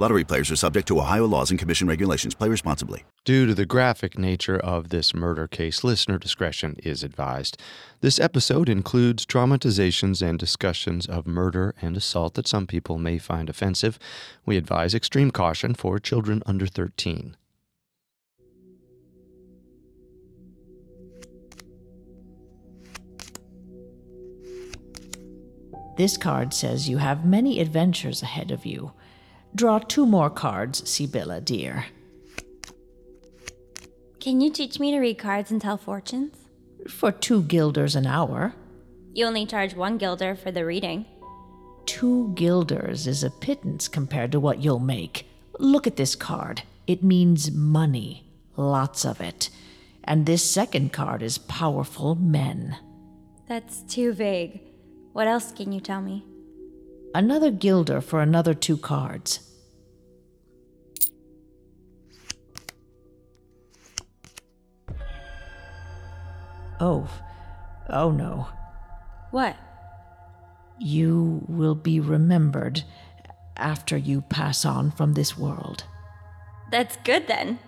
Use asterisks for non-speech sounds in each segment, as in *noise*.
Lottery players are subject to Ohio laws and commission regulations. Play responsibly. Due to the graphic nature of this murder case, listener discretion is advised. This episode includes traumatizations and discussions of murder and assault that some people may find offensive. We advise extreme caution for children under 13. This card says you have many adventures ahead of you. Draw two more cards, Sibylla, dear. Can you teach me to read cards and tell fortunes? For two guilders an hour. You only charge one guilder for the reading. Two guilders is a pittance compared to what you'll make. Look at this card. It means money. Lots of it. And this second card is powerful men. That's too vague. What else can you tell me? Another guilder for another two cards. Oh, oh no. What? You will be remembered after you pass on from this world. That's good then.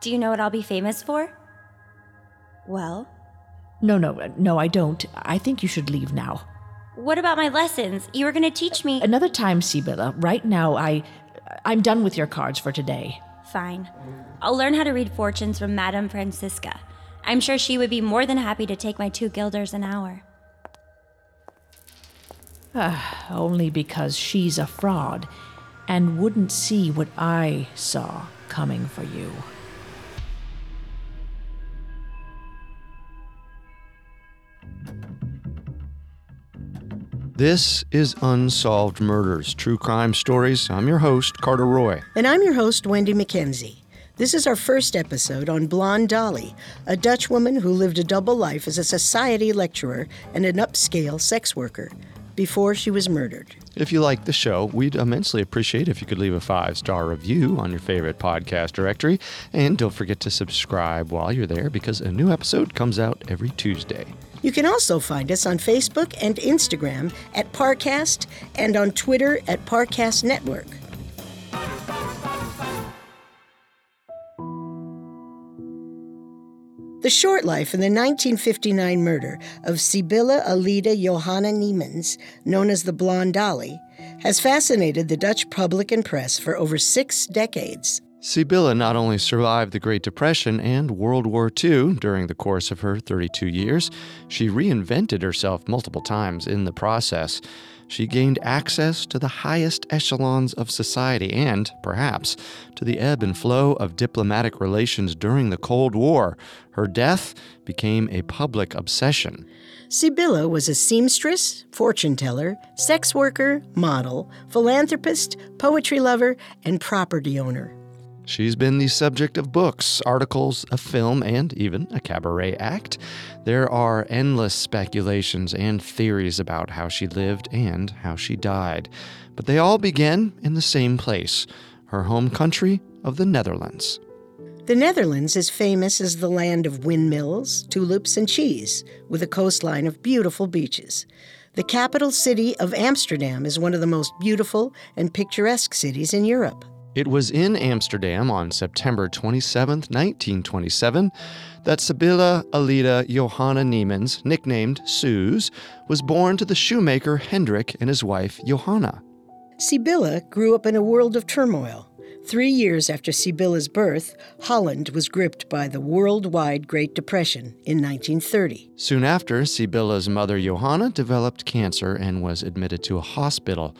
Do you know what I'll be famous for? Well, No, no, no, I don't. I think you should leave now. What about my lessons? You were going to teach me. Another time, Sibylla. Right now, I. I'm done with your cards for today. Fine. I'll learn how to read fortunes from Madame Francisca. I'm sure she would be more than happy to take my two guilders an hour. *sighs* Ah, only because she's a fraud and wouldn't see what I saw coming for you. This is Unsolved Murders, True Crime Stories. I'm your host, Carter Roy. And I'm your host, Wendy McKenzie. This is our first episode on Blonde Dolly, a Dutch woman who lived a double life as a society lecturer and an upscale sex worker before she was murdered. If you like the show, we'd immensely appreciate if you could leave a five star review on your favorite podcast directory. And don't forget to subscribe while you're there because a new episode comes out every Tuesday. You can also find us on Facebook and Instagram at Parcast and on Twitter at Parcast Network. The short life and the 1959 murder of Sibylla Alida Johanna Niemans, known as the Blonde Dolly, has fascinated the Dutch public and press for over six decades. Sibylla not only survived the Great Depression and World War II during the course of her 32 years, she reinvented herself multiple times in the process. She gained access to the highest echelons of society and, perhaps, to the ebb and flow of diplomatic relations during the Cold War. Her death became a public obsession. Sibylla was a seamstress, fortune teller, sex worker, model, philanthropist, poetry lover, and property owner. She's been the subject of books, articles, a film, and even a cabaret act. There are endless speculations and theories about how she lived and how she died, but they all begin in the same place her home country of the Netherlands. The Netherlands is famous as the land of windmills, tulips, and cheese, with a coastline of beautiful beaches. The capital city of Amsterdam is one of the most beautiful and picturesque cities in Europe. It was in Amsterdam on September 27, 1927, that Sibylla Alida Johanna Niemans, nicknamed Suze, was born to the shoemaker Hendrik and his wife Johanna. Sibylla grew up in a world of turmoil. Three years after Sibylla's birth, Holland was gripped by the worldwide Great Depression in 1930. Soon after, Sibylla's mother Johanna developed cancer and was admitted to a hospital.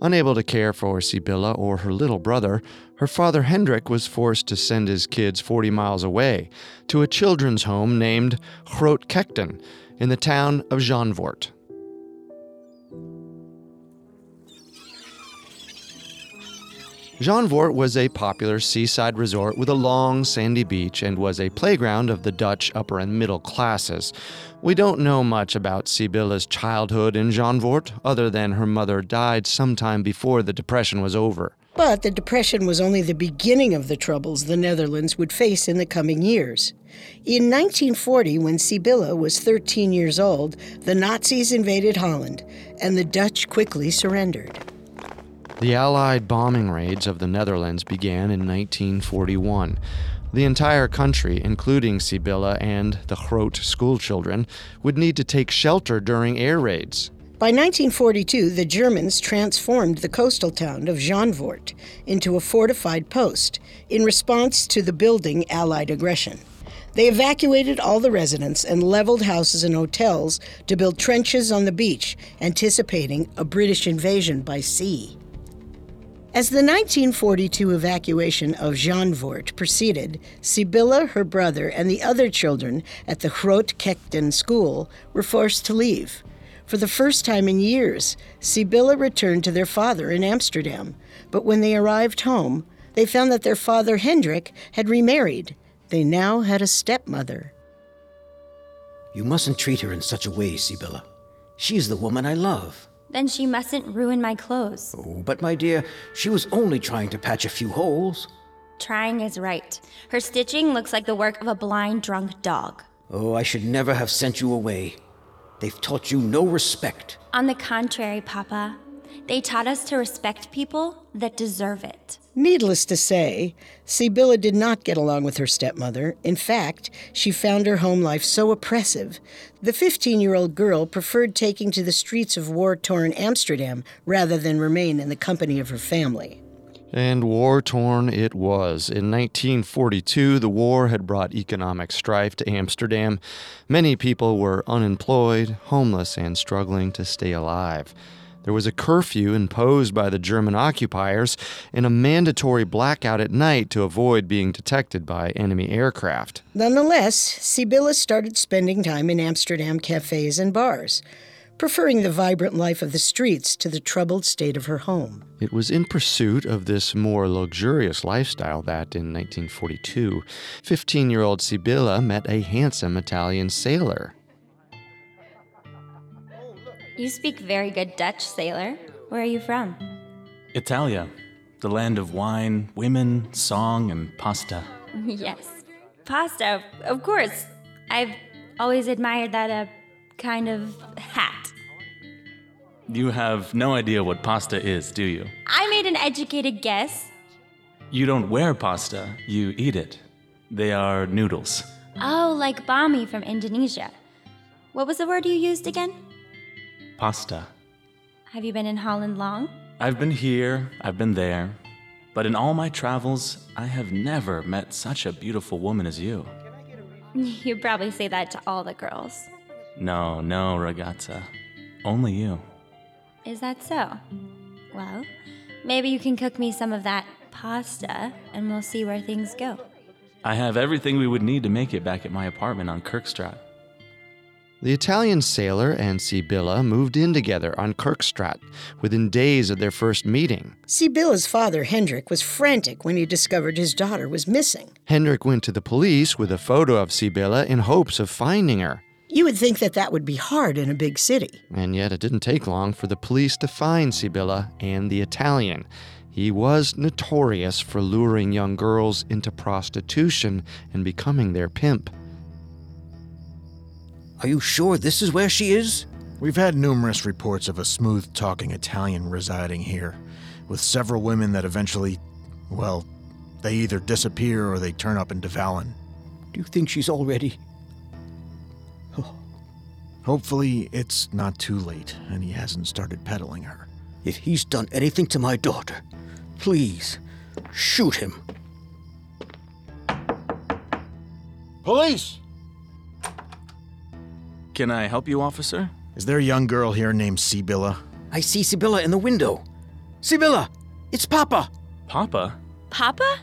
Unable to care for Sibylla or her little brother, her father Hendrik was forced to send his kids 40 miles away to a children's home named Grootkekten in the town of Zandvoort. Zandvoort was a popular seaside resort with a long, sandy beach and was a playground of the Dutch upper and middle classes. We don't know much about Sibylla's childhood in Zandvoort, other than her mother died sometime before the Depression was over. But the Depression was only the beginning of the troubles the Netherlands would face in the coming years. In 1940, when Sibylla was 13 years old, the Nazis invaded Holland, and the Dutch quickly surrendered. The Allied bombing raids of the Netherlands began in 1941. The entire country, including Sibylla and the Groot schoolchildren, would need to take shelter during air raids. By 1942, the Germans transformed the coastal town of Zandvoort into a fortified post in response to the building Allied aggression. They evacuated all the residents and leveled houses and hotels to build trenches on the beach, anticipating a British invasion by sea. As the 1942 evacuation of Zandvoort proceeded, Sibylla, her brother, and the other children at the Groot Kekten school were forced to leave. For the first time in years, Sibylla returned to their father in Amsterdam, but when they arrived home, they found that their father Hendrik had remarried. They now had a stepmother. You mustn't treat her in such a way, Sibylla. She is the woman I love. Then she mustn't ruin my clothes. Oh, but my dear, she was only trying to patch a few holes. Trying is right. Her stitching looks like the work of a blind, drunk dog. Oh, I should never have sent you away. They've taught you no respect. On the contrary, Papa, they taught us to respect people that deserve it. Needless to say, Sibylla did not get along with her stepmother. In fact, she found her home life so oppressive. The 15 year old girl preferred taking to the streets of war torn Amsterdam rather than remain in the company of her family. And war torn it was. In 1942, the war had brought economic strife to Amsterdam. Many people were unemployed, homeless, and struggling to stay alive. There was a curfew imposed by the German occupiers and a mandatory blackout at night to avoid being detected by enemy aircraft. Nonetheless, Sibylla started spending time in Amsterdam cafes and bars, preferring the vibrant life of the streets to the troubled state of her home. It was in pursuit of this more luxurious lifestyle that, in 1942, 15 year old Sibylla met a handsome Italian sailor. You speak very good Dutch, sailor. Where are you from? Italia, the land of wine, women, song, and pasta. *laughs* yes. Pasta, of course. I've always admired that uh, kind of hat. You have no idea what pasta is, do you? I made an educated guess. You don't wear pasta, you eat it. They are noodles. Oh, like bami from Indonesia. What was the word you used again? Pasta. Have you been in Holland long? I've been here, I've been there, but in all my travels, I have never met such a beautiful woman as you. *laughs* You probably say that to all the girls. No, no, ragazza. Only you. Is that so? Well, maybe you can cook me some of that pasta and we'll see where things go. I have everything we would need to make it back at my apartment on Kerkstraat. The Italian sailor and Sibylla moved in together on Kerkstraat within days of their first meeting. Sibylla's father, Hendrik, was frantic when he discovered his daughter was missing. Hendrik went to the police with a photo of Sibylla in hopes of finding her. You would think that that would be hard in a big city. And yet it didn't take long for the police to find Sibylla and the Italian. He was notorious for luring young girls into prostitution and becoming their pimp. Are you sure this is where she is? We've had numerous reports of a smooth talking Italian residing here, with several women that eventually, well, they either disappear or they turn up in De Wallen. Do you think she's already? Oh. Hopefully, it's not too late and he hasn't started peddling her. If he's done anything to my daughter, please, shoot him. Police! Can I help you, officer? Is there a young girl here named Sibylla? I see Sibylla in the window. Sibylla, it's Papa. Papa? Papa?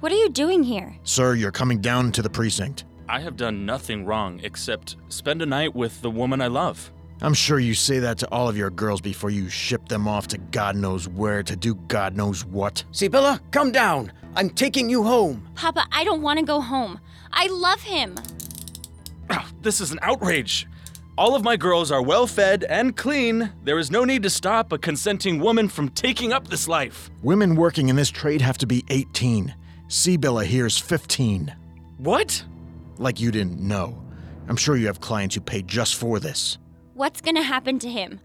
What are you doing here? Sir, you're coming down to the precinct. I have done nothing wrong except spend a night with the woman I love. I'm sure you say that to all of your girls before you ship them off to God knows where to do God knows what. Sibylla, come down. I'm taking you home. Papa, I don't want to go home. I love him. Ah, This is an outrage. All of my girls are well fed and clean. There is no need to stop a consenting woman from taking up this life. Women working in this trade have to be 18. Sibylla here's 15. What? Like you didn't know. I'm sure you have clients who pay just for this. What's gonna happen to him?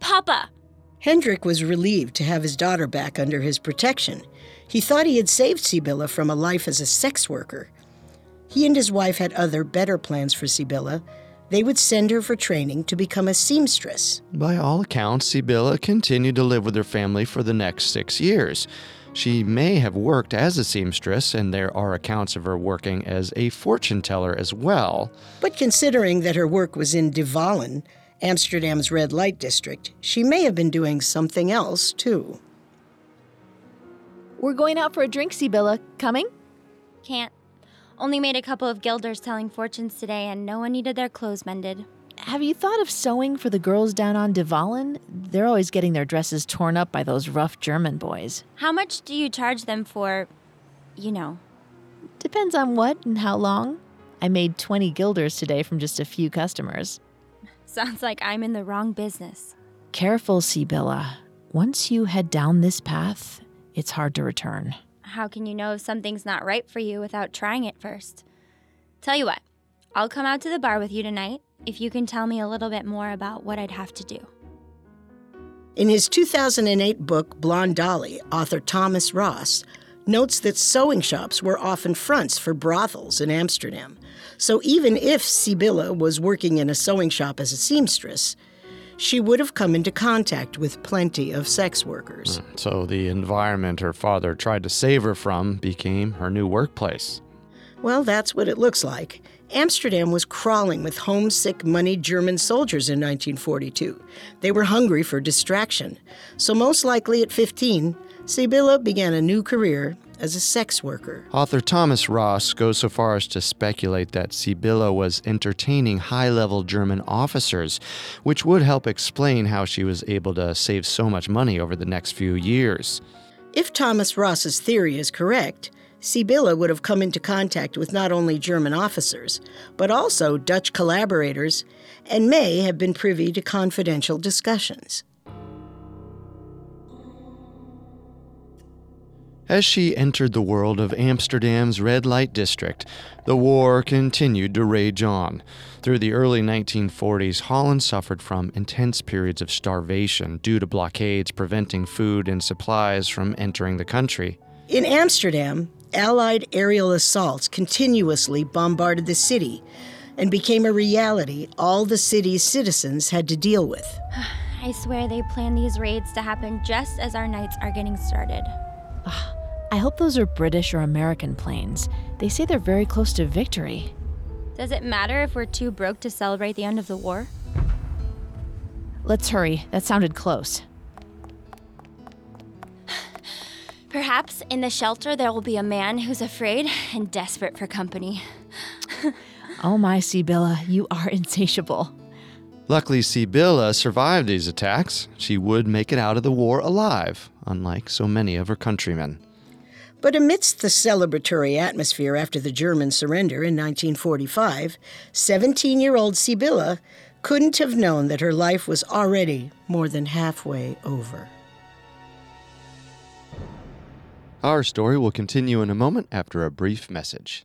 Papa! Hendrik was relieved to have his daughter back under his protection. He thought he had saved Sibylla from a life as a sex worker. He and his wife had other, better plans for Sibylla. They would send her for training to become a seamstress. By all accounts, Sibylla continued to live with her family for the next six years. She may have worked as a seamstress, and there are accounts of her working as a fortune teller as well. But considering that her work was in De Wallen, Amsterdam's red light district, she may have been doing something else, too. We're going out for a drink, Sibylla. Coming? Can't. Only made a couple of guilders telling fortunes today, and no one needed their clothes mended. Have you thought of sewing for the girls down on De Wallen? They're always getting their dresses torn up by those rough German boys. How much do you charge them for, you know? Depends on what and how long. I made 20 guilders today from just a few customers. *laughs* Sounds like I'm in the wrong business. Careful, Sibylla. Once you head down this path, it's hard to return. How can you know if something's not right for you without trying it first? Tell you what, I'll come out to the bar with you tonight if you can tell me a little bit more about what I'd have to do. In his 2008 book, Blonde Dolly, author Thomas Ross notes that sewing shops were often fronts for brothels in Amsterdam. So even if Sibylla was working in a sewing shop as a seamstress, she would have come into contact with plenty of sex workers. Hmm. So the environment her father tried to save her from became her new workplace. Well, that's what it looks like. Amsterdam was crawling with homesick, moneyed German soldiers in 1942. They were hungry for distraction. So, most likely at 15, Sibylla began a new career as a sex worker. Author Thomas Ross goes so far as to speculate that Sibylla was entertaining high level German officers, which would help explain how she was able to save so much money over the next few years. If Thomas Ross's theory is correct, Sibylla would have come into contact with not only German officers, but also Dutch collaborators, and may have been privy to confidential discussions. As she entered the world of Amsterdam's red light district, the war continued to rage on. Through the early 1940s, Holland suffered from intense periods of starvation due to blockades preventing food and supplies from entering the country. In Amsterdam, Allied aerial assaults continuously bombarded the city and became a reality all the city's citizens had to deal with. *sighs* I swear they plan these raids to happen just as our nights are getting started. I hope those are British or American planes. They say they're very close to victory. Does it matter if we're too broke to celebrate the end of the war? Let's hurry. That sounded close. *sighs* Perhaps in the shelter there will be a man who's afraid and desperate for company. *laughs* Oh my, Sibylla, you are insatiable. Luckily, Sibylla survived these attacks. She would make it out of the war alive, unlike so many of her countrymen. But amidst the celebratory atmosphere after the German surrender in 1945, 17 year old Sibylla couldn't have known that her life was already more than halfway over. Our story will continue in a moment after a brief message.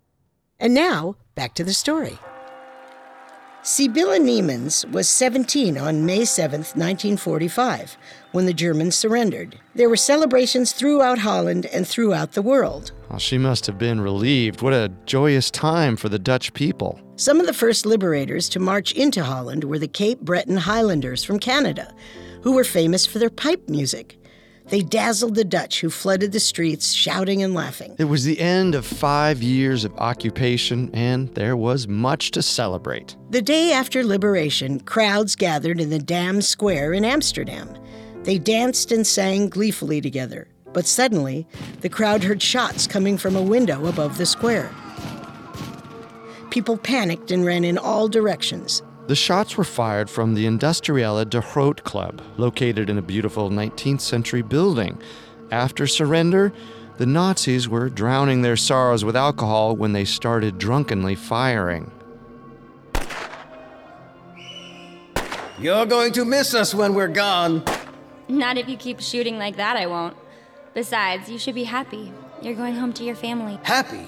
And now, back to the story. Sibylla Niemans was 17 on May 7, 1945, when the Germans surrendered. There were celebrations throughout Holland and throughout the world. Well, she must have been relieved. What a joyous time for the Dutch people. Some of the first liberators to march into Holland were the Cape Breton Highlanders from Canada, who were famous for their pipe music. They dazzled the Dutch, who flooded the streets shouting and laughing. It was the end of five years of occupation, and there was much to celebrate. The day after liberation, crowds gathered in the Dam Square in Amsterdam. They danced and sang gleefully together. But suddenly, the crowd heard shots coming from a window above the square. People panicked and ran in all directions. The shots were fired from the Industriële De Groot Club, located in a beautiful 19th century building. After surrender, the Nazis were drowning their sorrows with alcohol when they started drunkenly firing. You're going to miss us when we're gone. Not if you keep shooting like that, I won't. Besides, you should be happy. You're going home to your family. Happy?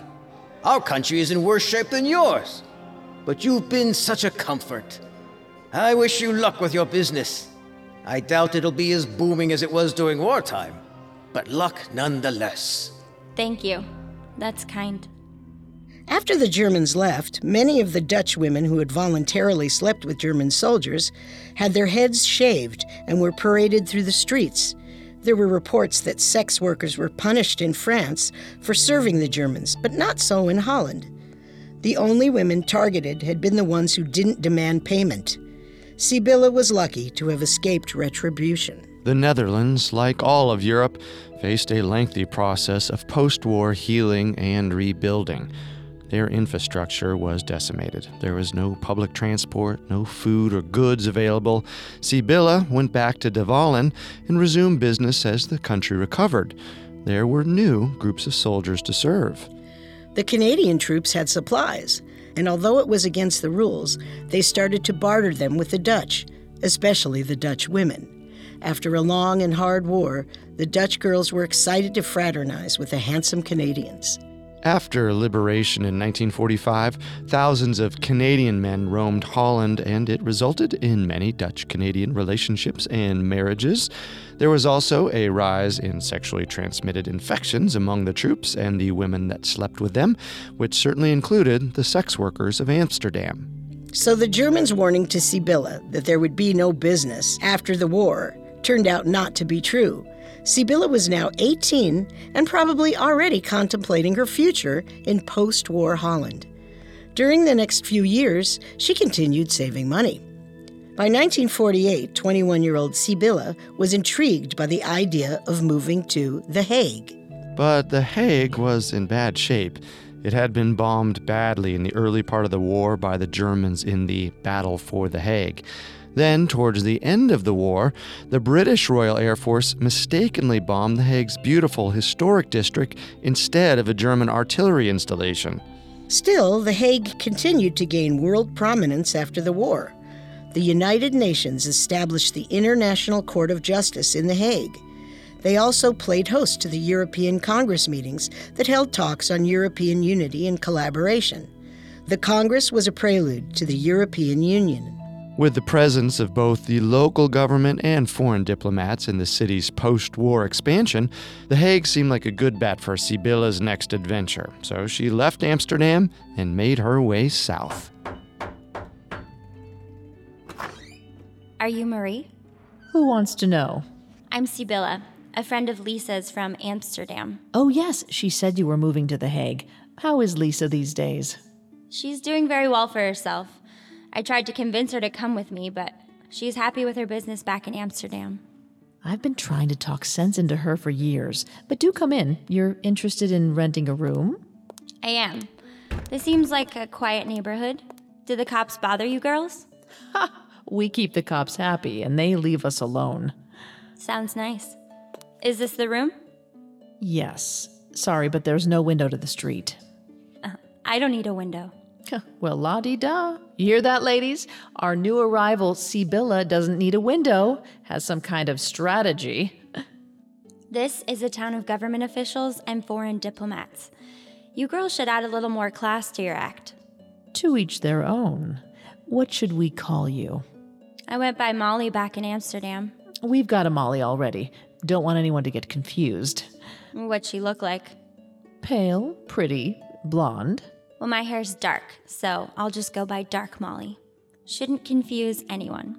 Our country is in worse shape than yours. But you've been such a comfort. I wish you luck with your business. I doubt it'll be as booming as it was during wartime, but luck nonetheless. Thank you. That's kind. After the Germans left, many of the Dutch women who had voluntarily slept with German soldiers had their heads shaved and were paraded through the streets. There were reports that sex workers were punished in France for serving the Germans, but not so in Holland. The only women targeted had been the ones who didn't demand payment. Sibylla was lucky to have escaped retribution. The Netherlands, like all of Europe, faced a lengthy process of post war healing and rebuilding. Their infrastructure was decimated. There was no public transport, no food or goods available. Sibylla went back to De Wallen and resumed business as the country recovered. There were new groups of soldiers to serve. The Canadian troops had supplies, and although it was against the rules, they started to barter them with the Dutch, especially the Dutch women. After a long and hard war, the Dutch girls were excited to fraternize with the handsome Canadians. After liberation in 1945, thousands of Canadian men roamed Holland, and it resulted in many Dutch Canadian relationships and marriages. There was also a rise in sexually transmitted infections among the troops and the women that slept with them, which certainly included the sex workers of Amsterdam. So the Germans' warning to Sibylla that there would be no business after the war turned out not to be true. Sibylla was now 18 and probably already contemplating her future in post war Holland. During the next few years, she continued saving money. By 1948, 21 year old Sibylla was intrigued by the idea of moving to The Hague. But The Hague was in bad shape. It had been bombed badly in the early part of the war by the Germans in the Battle for The Hague. Then, towards the end of the war, the British Royal Air Force mistakenly bombed The Hague's beautiful historic district instead of a German artillery installation. Still, The Hague continued to gain world prominence after the war. The United Nations established the International Court of Justice in The Hague. They also played host to the European Congress meetings that held talks on European unity and collaboration. The Congress was a prelude to the European Union. With the presence of both the local government and foreign diplomats in the city's post war expansion, The Hague seemed like a good bet for Sibylla's next adventure, so she left Amsterdam and made her way south. Are you Marie? Who wants to know? I'm Sibylla, a friend of Lisa's from Amsterdam. Oh, yes, she said you were moving to The Hague. How is Lisa these days? She's doing very well for herself. I tried to convince her to come with me, but she's happy with her business back in Amsterdam. I've been trying to talk sense into her for years, but do come in. You're interested in renting a room? I am. This seems like a quiet neighborhood. Do the cops bother you girls? We keep the cops happy and they leave us alone. Sounds nice. Is this the room? Yes. Sorry, but there's no window to the street. Uh, I don't need a window. Well, la di da. You hear that, ladies? Our new arrival, Sibylla, doesn't need a window, has some kind of strategy. This is a town of government officials and foreign diplomats. You girls should add a little more class to your act. To each their own. What should we call you? I went by Molly back in Amsterdam. We've got a Molly already. Don't want anyone to get confused. What'd she look like? Pale, pretty, blonde. Well, my hair's dark, so I'll just go by Dark Molly. Shouldn't confuse anyone.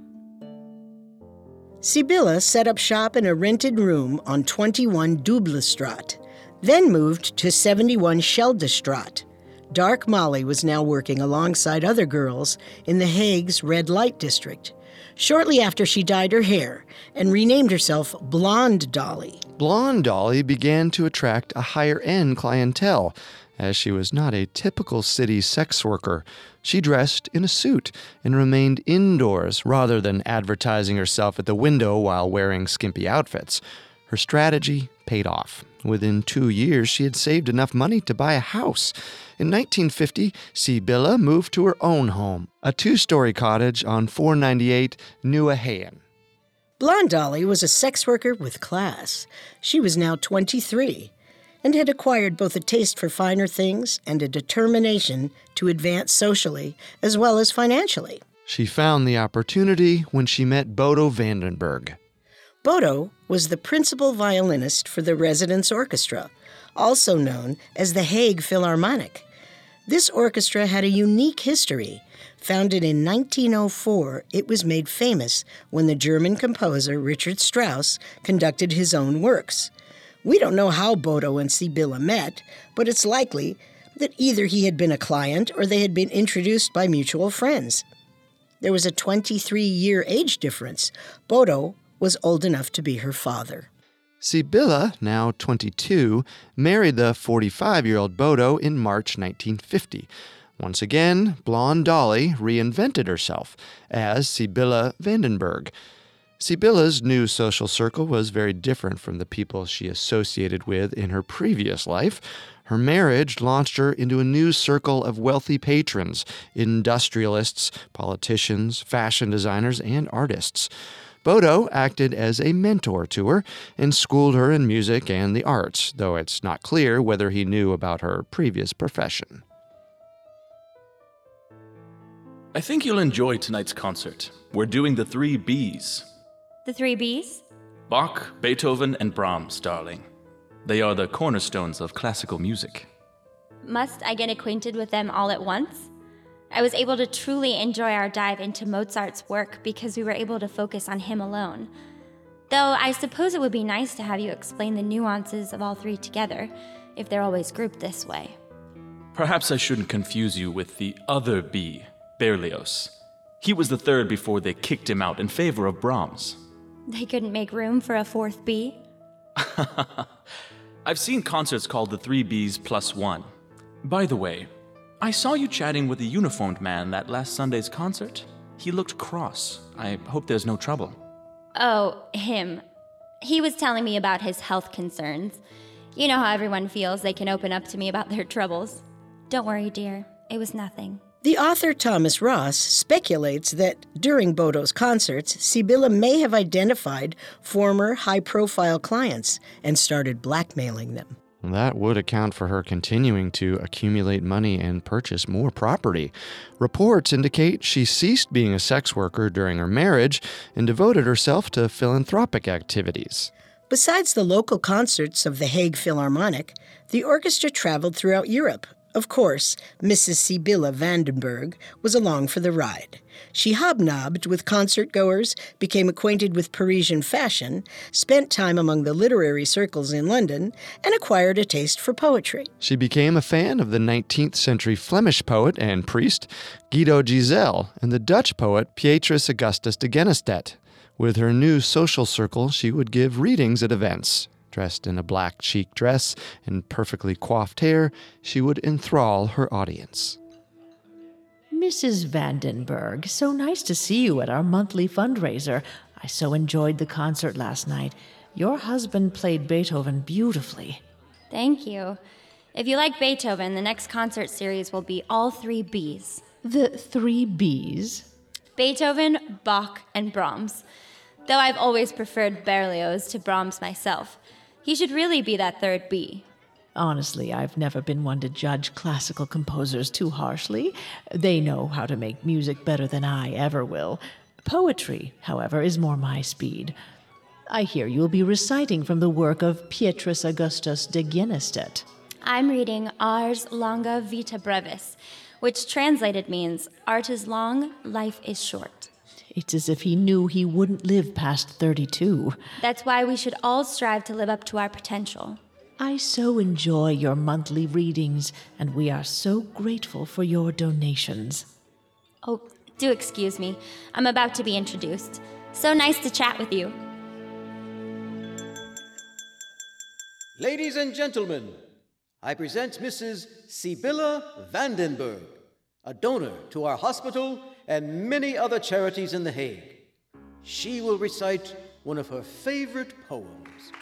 Sibylla set up shop in a rented room on 21 Dublestraat, then moved to 71 Scheldestraat. Dark Molly was now working alongside other girls in the Hague's red light district. Shortly after, she dyed her hair and renamed herself Blonde Dolly. Blonde Dolly began to attract a higher end clientele, as she was not a typical city sex worker. She dressed in a suit and remained indoors rather than advertising herself at the window while wearing skimpy outfits. Her strategy paid off. Within two years, she had saved enough money to buy a house. In 1950, Sibylla moved to her own home, a two story cottage on 498 Nieuwegein. Blonde Dolly was a sex worker with class. She was now 23 and had acquired both a taste for finer things and a determination to advance socially as well as financially. She found the opportunity when she met Bodo Vandenberg. Bodo was the principal violinist for the Residence Orchestra, also known as the Hague Philharmonic. This orchestra had a unique history. Founded in 1904, it was made famous when the German composer Richard Strauss conducted his own works. We don't know how Bodo and Sibylla met, but it's likely that either he had been a client or they had been introduced by mutual friends. There was a 23 year age difference. Bodo was old enough to be her father. Sibylla, now 22, married the 45 year old Bodo in March 1950. Once again, Blonde Dolly reinvented herself as Sibylla Vandenberg. Sibylla's new social circle was very different from the people she associated with in her previous life. Her marriage launched her into a new circle of wealthy patrons, industrialists, politicians, fashion designers, and artists. Bodo acted as a mentor to her and schooled her in music and the arts, though it's not clear whether he knew about her previous profession. I think you'll enjoy tonight's concert. We're doing the three B's The three B's? Bach, Beethoven, and Brahms, darling. They are the cornerstones of classical music. Must I get acquainted with them all at once? I was able to truly enjoy our dive into Mozart's work because we were able to focus on him alone. Though I suppose it would be nice to have you explain the nuances of all three together, if they're always grouped this way. Perhaps I shouldn't confuse you with the other B, Berlioz. He was the third before they kicked him out in favor of Brahms. They couldn't make room for a fourth B? *laughs* I've seen concerts called the Three Bs plus one. By the way, I saw you chatting with a uniformed man at last Sunday's concert. He looked cross. I hope there's no trouble. Oh, him. He was telling me about his health concerns. You know how everyone feels they can open up to me about their troubles. Don't worry, dear. It was nothing. The author Thomas Ross speculates that during Bodo's concerts, Sibylla may have identified former high profile clients and started blackmailing them. That would account for her continuing to accumulate money and purchase more property. Reports indicate she ceased being a sex worker during her marriage and devoted herself to philanthropic activities. Besides the local concerts of the Hague Philharmonic, the orchestra traveled throughout Europe, of course, Mrs. Sibylla Vandenberg was along for the ride. She hobnobbed with concert goers, became acquainted with Parisian fashion, spent time among the literary circles in London, and acquired a taste for poetry. She became a fan of the 19th century Flemish poet and priest Guido Gezelle and the Dutch poet Petrus Augustus de Génestet. With her new social circle, she would give readings at events, Dressed in a black cheek dress and perfectly coiffed hair, she would enthrall her audience. Mrs. Vandenberg, so nice to see you at our monthly fundraiser. I so enjoyed the concert last night. Your husband played Beethoven beautifully. Thank you. If you like Beethoven, the next concert series will be all three Bs. The three Bs? Beethoven, Bach, and Brahms. Though I've always preferred Berlioz to Brahms myself. He should really be that third B. Honestly, I've never been one to judge classical composers too harshly. They know how to make music better than I ever will. Poetry, however, is more my speed. I hear you'll be reciting from the work of Petrus Augustus de Génestet. I'm reading Ars Longa Vita Brevis, which translated means Art is long, life is short. It's as if he knew he wouldn't live past 32. That's why we should all strive to live up to our potential. I so enjoy your monthly readings, and we are so grateful for your donations. Oh, do excuse me. I'm about to be introduced. So nice to chat with you. Ladies and gentlemen, I present Mrs. Sibylla Vandenberg, a donor to our hospital and many other charities in The Hague. She will recite one of her favorite poems.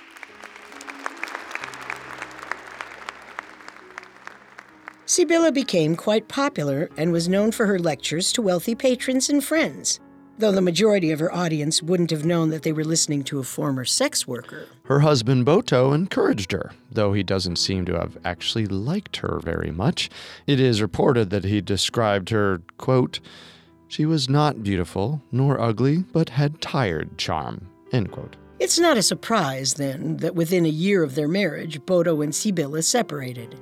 Sibylla became quite popular and was known for her lectures to wealthy patrons and friends, though the majority of her audience wouldn't have known that they were listening to a former sex worker. Her husband Bodo encouraged her, though he doesn't seem to have actually liked her very much. It is reported that he described her, quote, she was not beautiful nor ugly, but had tired charm, end quote. It's not a surprise, then, that within a year of their marriage, Bodo and Sibylla separated.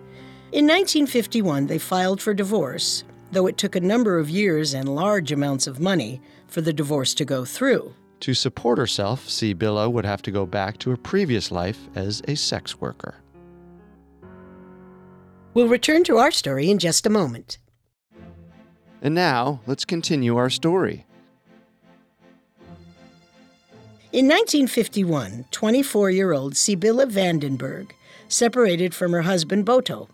In 1951, they filed for divorce, though it took a number of years and large amounts of money for the divorce to go through. To support herself, Sibylla would have to go back to her previous life as a sex worker. We'll return to our story in just a moment. And now, let's continue our story. In 1951, 24 year old Sibylla Vandenberg separated from her husband Bodo.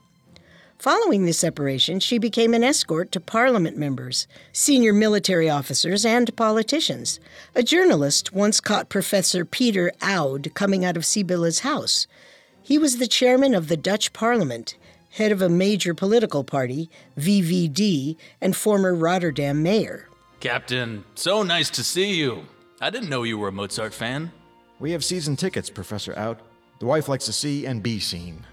Following the separation, she became an escort to parliament members, senior military officers, and politicians. A journalist once caught Professor Peter Oud coming out of Sibylla's house. He was the chairman of the Dutch parliament, head of a major political party, VVD, and former Rotterdam mayor. Captain, so nice to see you. I didn't know you were a Mozart fan. We have season tickets, Professor Oud. The wife likes to see and be seen.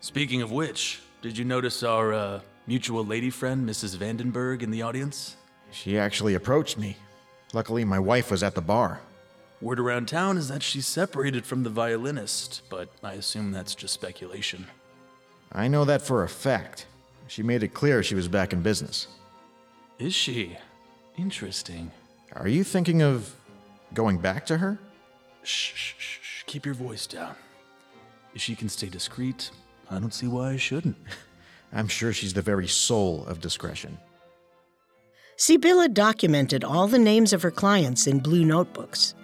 Speaking of which, did you notice our uh, mutual lady friend, Mrs. Vandenberg, in the audience? She actually approached me. Luckily, my wife was at the bar. Word around town is that she's separated from the violinist, but I assume that's just speculation. I know that for a fact. She made it clear she was back in business. Is she? Interesting. Are you thinking of going back to her? Shh, shh, shh, shh. Keep your voice down. If she can stay discreet, I don't see why I shouldn't. *laughs* I'm sure she's the very soul of discretion. Sibylla documented all the names of her clients in blue notebooks.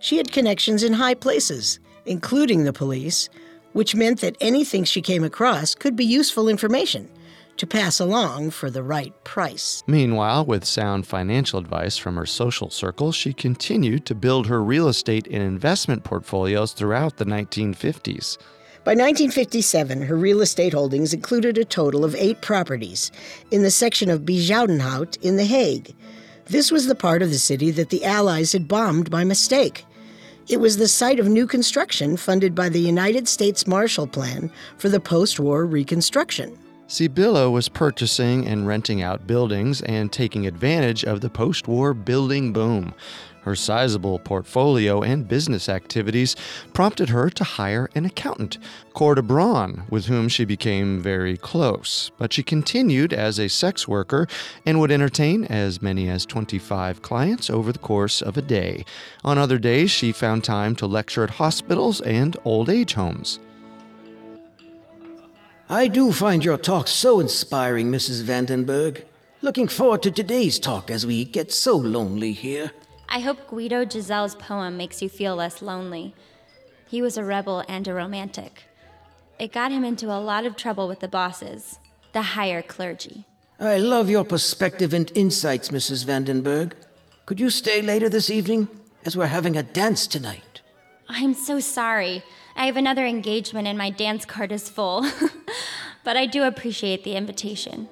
She had connections in high places, including the police, which meant that anything she came across could be useful information to pass along for the right price. Meanwhile, with sound financial advice from her social circle, she continued to build her real estate and investment portfolios throughout the 1950s. By 1957, her real estate holdings included a total of eight properties in the section of Bezuidenhout in The Hague. This was the part of the city that the Allies had bombed by mistake. It was the site of new construction funded by the United States Marshall Plan for the post war reconstruction. Sibylla was purchasing and renting out buildings and taking advantage of the post war building boom. Her sizable portfolio and business activities prompted her to hire an accountant, Corda Braun, with whom she became very close. But she continued as a sex worker and would entertain as many as 25 clients over the course of a day. On other days, she found time to lecture at hospitals and old age homes. I do find your talk so inspiring, Mrs. Vandenberg. Looking forward to today's talk as we get so lonely here. I hope Guido Gezelle's poem makes you feel less lonely. He was a rebel and a romantic. It got him into a lot of trouble with the bosses, the higher clergy. I love your perspective and insights, Mrs. Vandenberg. Could you stay later this evening, as we're having a dance tonight? I'm so sorry. I have another engagement and my dance card is full. *laughs* but I do appreciate the invitation.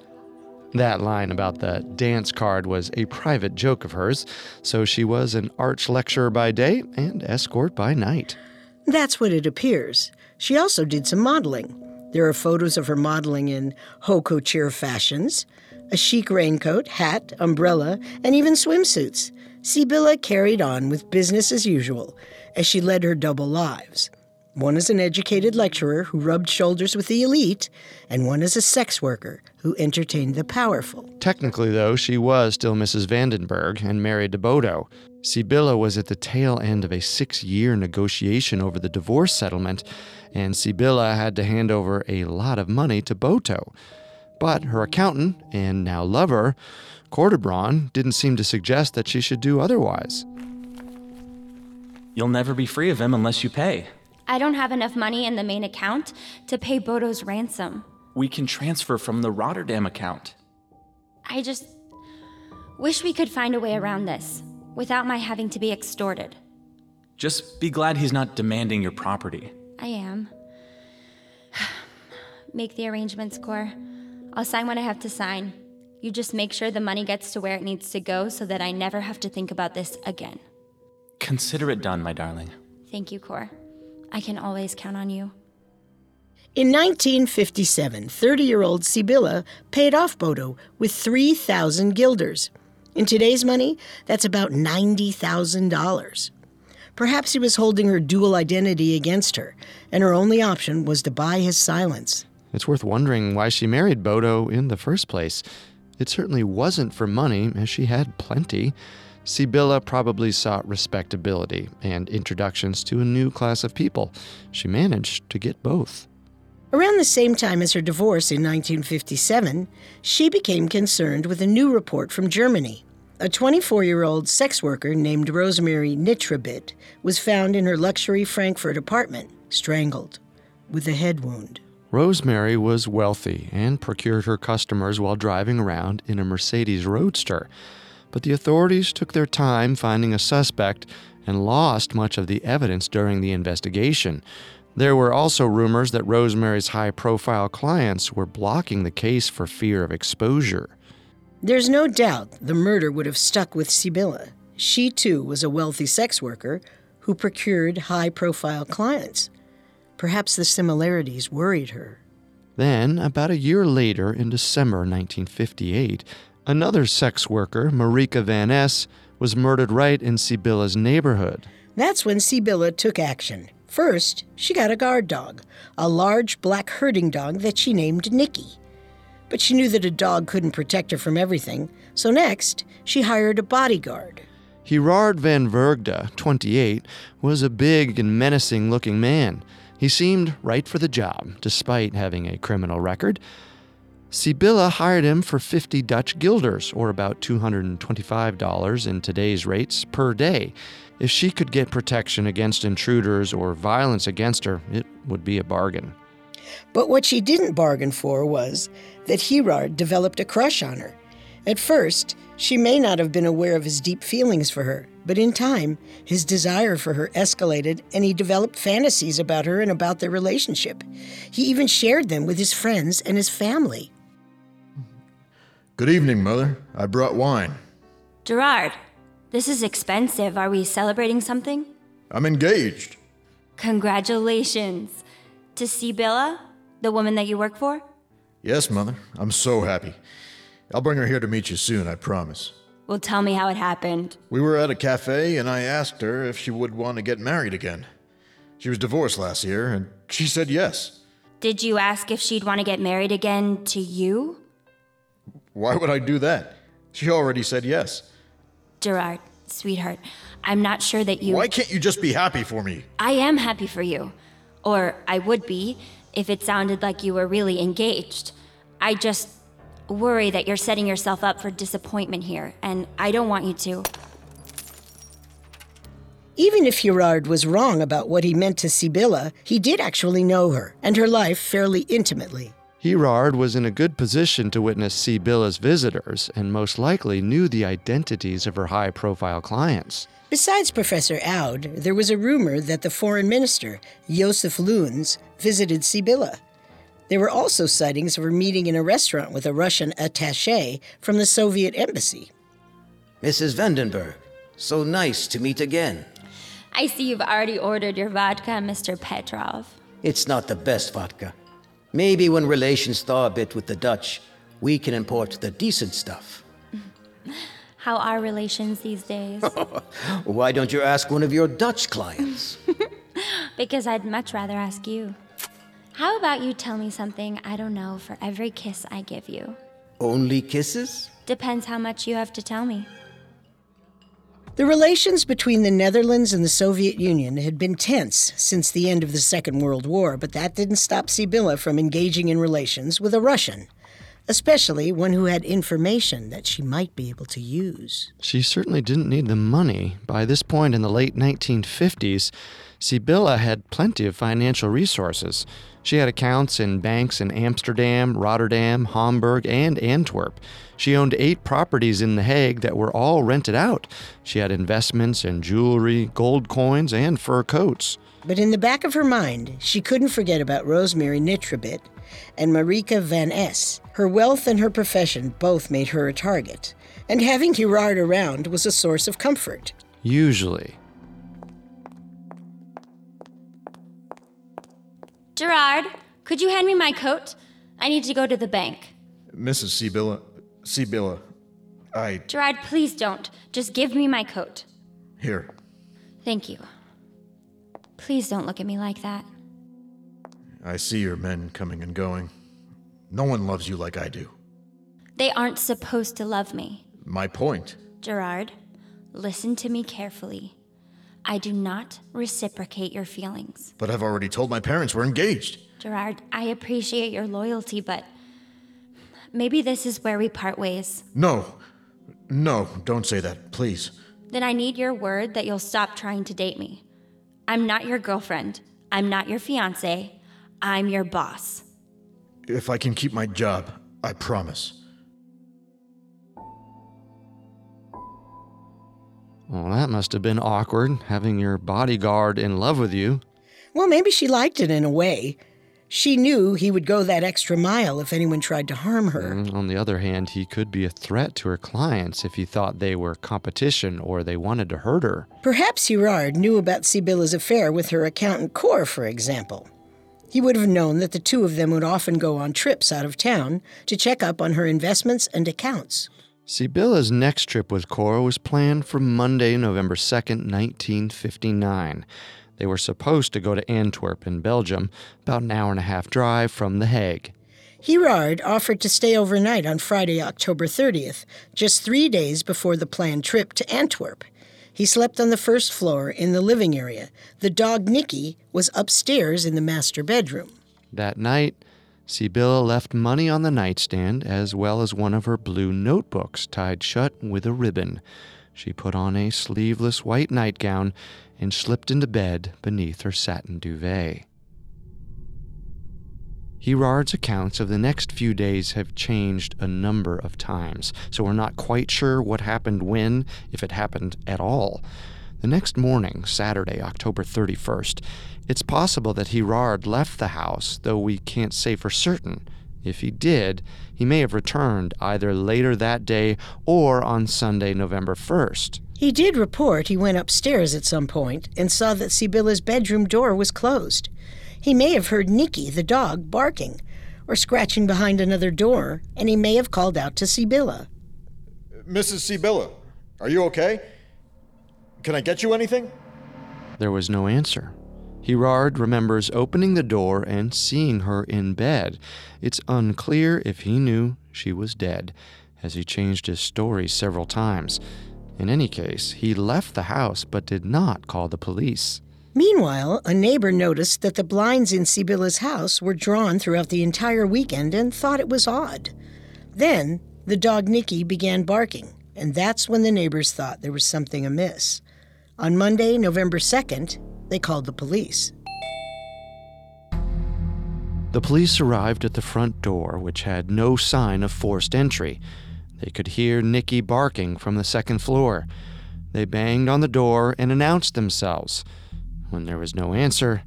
That line about the dance card was a private joke of hers, so she was an arch lecturer by day and escort by night. That's what it appears. She also did some modeling. There are photos of her modeling in couture fashions, a chic raincoat, hat, umbrella, and even swimsuits. Sibylla carried on with business as usual as she led her double lives. One as an educated lecturer who rubbed shoulders with the elite, and one as a sex worker, who entertained the powerful. Technically, though, she was still Mrs. Vandenberg and married to Bodo. Sibylla was at the tail end of a six year negotiation over the divorce settlement, and Sibylla had to hand over a lot of money to Bodo. But her accountant, and now lover, Cordebraun, didn't seem to suggest that she should do otherwise. You'll never be free of him unless you pay. I don't have enough money in the main account to pay Bodo's ransom. We can transfer from the Rotterdam account. I just wish we could find a way around this without my having to be extorted. Just be glad he's not demanding your property. I am. *sighs* Make the arrangements, Cor. I'll sign what I have to sign. You just make sure the money gets to where it needs to go so that I never have to think about this again. Consider it done, my darling. Thank you, Cor. I can always count on you. In 1957, 30 year old Sibylla paid off Bodo with 3,000 guilders. In today's money, that's about $90,000. Perhaps he was holding her dual identity against her, and her only option was to buy his silence. It's worth wondering why she married Bodo in the first place. It certainly wasn't for money, as she had plenty. Sibylla probably sought respectability and introductions to a new class of people. She managed to get both. Around the same time as her divorce in 1957, she became concerned with a new report from Germany. A 24 year old sex worker named Rosemary Nitribitt was found in her luxury Frankfurt apartment, strangled, with a head wound. Rosemary was wealthy and procured her customers while driving around in a Mercedes Roadster. But the authorities took their time finding a suspect and lost much of the evidence during the investigation. There were also rumors that Rosemary's high profile clients were blocking the case for fear of exposure. There's no doubt the murder would have stuck with Sibylla. She too was a wealthy sex worker who procured high profile clients. Perhaps the similarities worried her. Then, about a year later, in December 1958, another sex worker, Marika Van Ness, was murdered right in Sibylla's neighborhood. That's when Sibylla took action. First, she got a guard dog, a large black herding dog that she named Nicky. But she knew that a dog couldn't protect her from everything, so next, she hired a bodyguard. Gerard van Vergde, 28, was a big and menacing looking man. He seemed right for the job, despite having a criminal record. Sibylla hired him for 50 Dutch guilders, or about $225 in today's rates, per day. If she could get protection against intruders or violence against her, it would be a bargain. But what she didn't bargain for was that Gerard developed a crush on her. At first, she may not have been aware of his deep feelings for her, but in time, his desire for her escalated and he developed fantasies about her and about their relationship. He even shared them with his friends and his family. Good evening, Mother. I brought wine. Gerard, this is expensive. Are we celebrating something? I'm engaged. Congratulations. To Sibylla, the woman that you work for? Yes, Mother. I'm so happy. I'll bring her here to meet you soon, I promise. Well, tell me how it happened. We were at a cafe, and I asked her if she would want to get married again. She was divorced last year, and she said yes. Did you ask if she'd want to get married again to you? Why would I do that? She already said yes. Gerard, sweetheart, I'm not sure that you. Why can't you just be happy for me? I am happy for you. Or I would be if it sounded like you were really engaged. I just worry that you're setting yourself up for disappointment here, and I don't want you to. Even if Gerard was wrong about what he meant to Sibylla, he did actually know her and her life fairly intimately. Gerard was in a good position to witness Sibylla's visitors and most likely knew the identities of her high profile clients. Besides Professor Oud, there was a rumor that the foreign minister, Joseph Luns, visited Sibylla. There were also sightings of her meeting in a restaurant with a Russian attache from the Soviet embassy. Mrs. Vandenberg, so nice to meet again. I see you've already ordered your vodka, Mr. Petrov. It's not the best vodka. Maybe when relations thaw a bit with the Dutch, we can import the decent stuff. *laughs* How are relations these days? *laughs* Why don't you ask one of your Dutch clients? *laughs* because I'd much rather ask you. How about you tell me something I don't know for every kiss I give you? Only kisses? Depends how much you have to tell me. The relations between the Netherlands and the Soviet Union had been tense since the end of the Second World War, but that didn't stop Sibylla from engaging in relations with a Russian, especially one who had information that she might be able to use. She certainly didn't need the money. By this point in the late 1950s, Sibylla had plenty of financial resources. She had accounts in banks in Amsterdam, Rotterdam, Hamburg, and Antwerp. She owned eight properties in The Hague that were all rented out. She had investments in jewelry, gold coins, and fur coats. But in the back of her mind, she couldn't forget about Rosemary Nitribitt and Marika Van S. Her wealth and her profession both made her a target, and having Gerard around was a source of comfort. Usually. Gerard, could you hand me my coat? I need to go to the bank. Mrs. Sibylla, Sibylla, I. Gerard, please don't. Just give me my coat. Here. Thank you. Please don't look at me like that. I see your men coming and going. No one loves you like I do. They aren't supposed to love me. My point. Gerard, listen to me carefully. I do not reciprocate your feelings. But I've already told my parents we're engaged. Gerard, I appreciate your loyalty, but maybe this is where we part ways. No. No, don't say that, please. Then I need your word that you'll stop trying to date me. I'm not your girlfriend. I'm not your fiance. I'm your boss. If I can keep my job, I promise. Well, that must have been awkward, having your bodyguard in love with you. Well, maybe she liked it in a way. She knew he would go that extra mile if anyone tried to harm her. Mm, On the other hand, he could be a threat to her clients if he thought they were competition or they wanted to hurt her. Perhaps Gerard knew about Sibylla's affair with her accountant Cor, for example. He would have known that the two of them would often go on trips out of town to check up on her investments and accounts. Sibylla's next trip with Cor was planned for Monday, November 2nd, 1959. They were supposed to go to Antwerp in Belgium, about an hour and a half drive from The Hague. Gerard offered to stay overnight on Friday, October 30th, just three days before the planned trip to Antwerp. He slept on the first floor in the living area. The dog Nicky was upstairs in the master bedroom. That night, Sibylla left money on the nightstand as well as one of her blue notebooks tied shut with a ribbon. She put on a sleeveless white nightgown and slipped into bed beneath her satin duvet. Gerard's accounts of the next few days have changed a number of times, so we're not quite sure what happened when, if it happened at all. The next morning, Saturday, October 31st, it's possible that Gerard left the house, though we can't say for certain. If he did, he may have returned either later that day or on Sunday, November 1st. He did report he went upstairs at some point and saw that Sibylla's bedroom door was closed. He may have heard Nicky, the dog, barking or scratching behind another door, and he may have called out to Sibylla. Mrs. Sibylla, are you okay? Can I get you anything? There was no answer. Gerard remembers opening the door and seeing her in bed. It's unclear if he knew she was dead, as he changed his story several times. In any case, he left the house but did not call the police. Meanwhile, a neighbor noticed that the blinds in Sibylla's house were drawn throughout the entire weekend and thought it was odd. Then, the dog Nicky began barking, and that's when the neighbors thought there was something amiss. On Monday, November 2nd, they called the police. The police arrived at the front door, which had no sign of forced entry. They could hear Nicky barking from the second floor. They banged on the door and announced themselves. When there was no answer,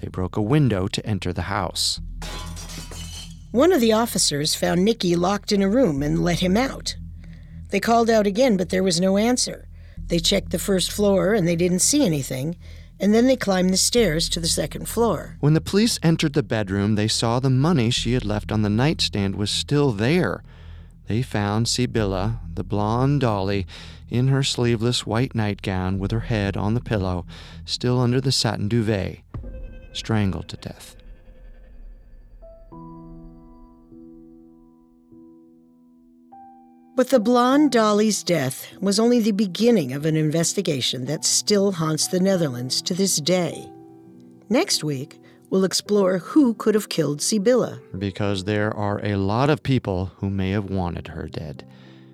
they broke a window to enter the house. One of the officers found Nicky locked in a room and let him out. They called out again, but there was no answer. They checked the first floor and they didn't see anything, and then they climbed the stairs to the second floor. When the police entered the bedroom, they saw the money she had left on the nightstand was still there. They found Sibylla, the blonde dolly, in her sleeveless white nightgown with her head on the pillow, still under the satin duvet, strangled to death. But the blonde Dolly's death was only the beginning of an investigation that still haunts the Netherlands to this day. Next week, we'll explore who could have killed Sibylla. Because there are a lot of people who may have wanted her dead.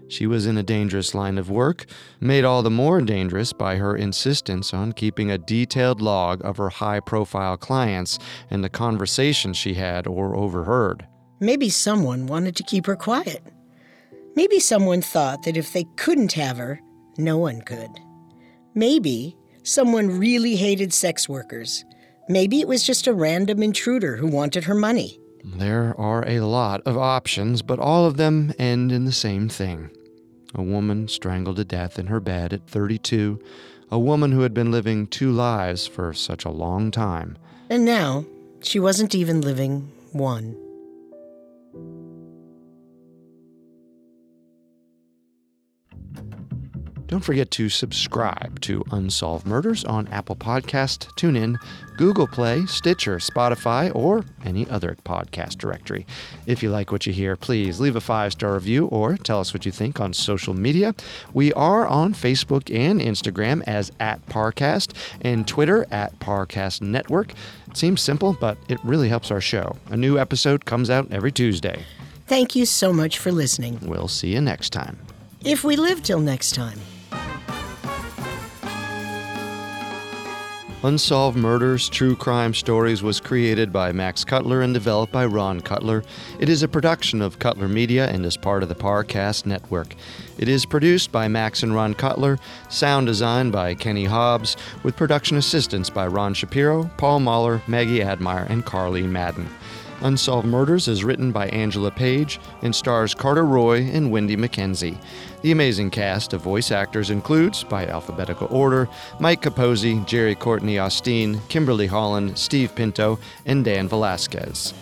She was in a dangerous line of work, made all the more dangerous by her insistence on keeping a detailed log of her high profile clients and the conversations she had or overheard. Maybe someone wanted to keep her quiet. Maybe someone thought that if they couldn't have her, no one could. Maybe someone really hated sex workers. Maybe it was just a random intruder who wanted her money. There are a lot of options, but all of them end in the same thing a woman strangled to death in her bed at 32, a woman who had been living two lives for such a long time. And now, she wasn't even living one. Don't forget to subscribe to Unsolved Murders on Apple Podcast, TuneIn, Google Play, Stitcher, Spotify, or any other podcast directory. If you like what you hear, please leave a five star review or tell us what you think on social media. We are on Facebook and Instagram as at Parcast and Twitter at Parcast Network. It seems simple, but it really helps our show. A new episode comes out every Tuesday. Thank you so much for listening. We'll see you next time. If we live till next time. Unsolved Murders True Crime Stories was created by Max Cutler and developed by Ron Cutler. It is a production of Cutler Media and is part of the Parcast Network. It is produced by Max and Ron Cutler, sound design by Kenny Hobbs, with production assistance by Ron Shapiro, Paul Mahler, Maggie Admire, and Carly Madden. Unsolved Murders is written by Angela Page and stars Carter Roy and Wendy McKenzie. The amazing cast of voice actors includes, by alphabetical order, Mike Capozzi, Jerry Courtney Austin, Kimberly Holland, Steve Pinto, and Dan Velasquez.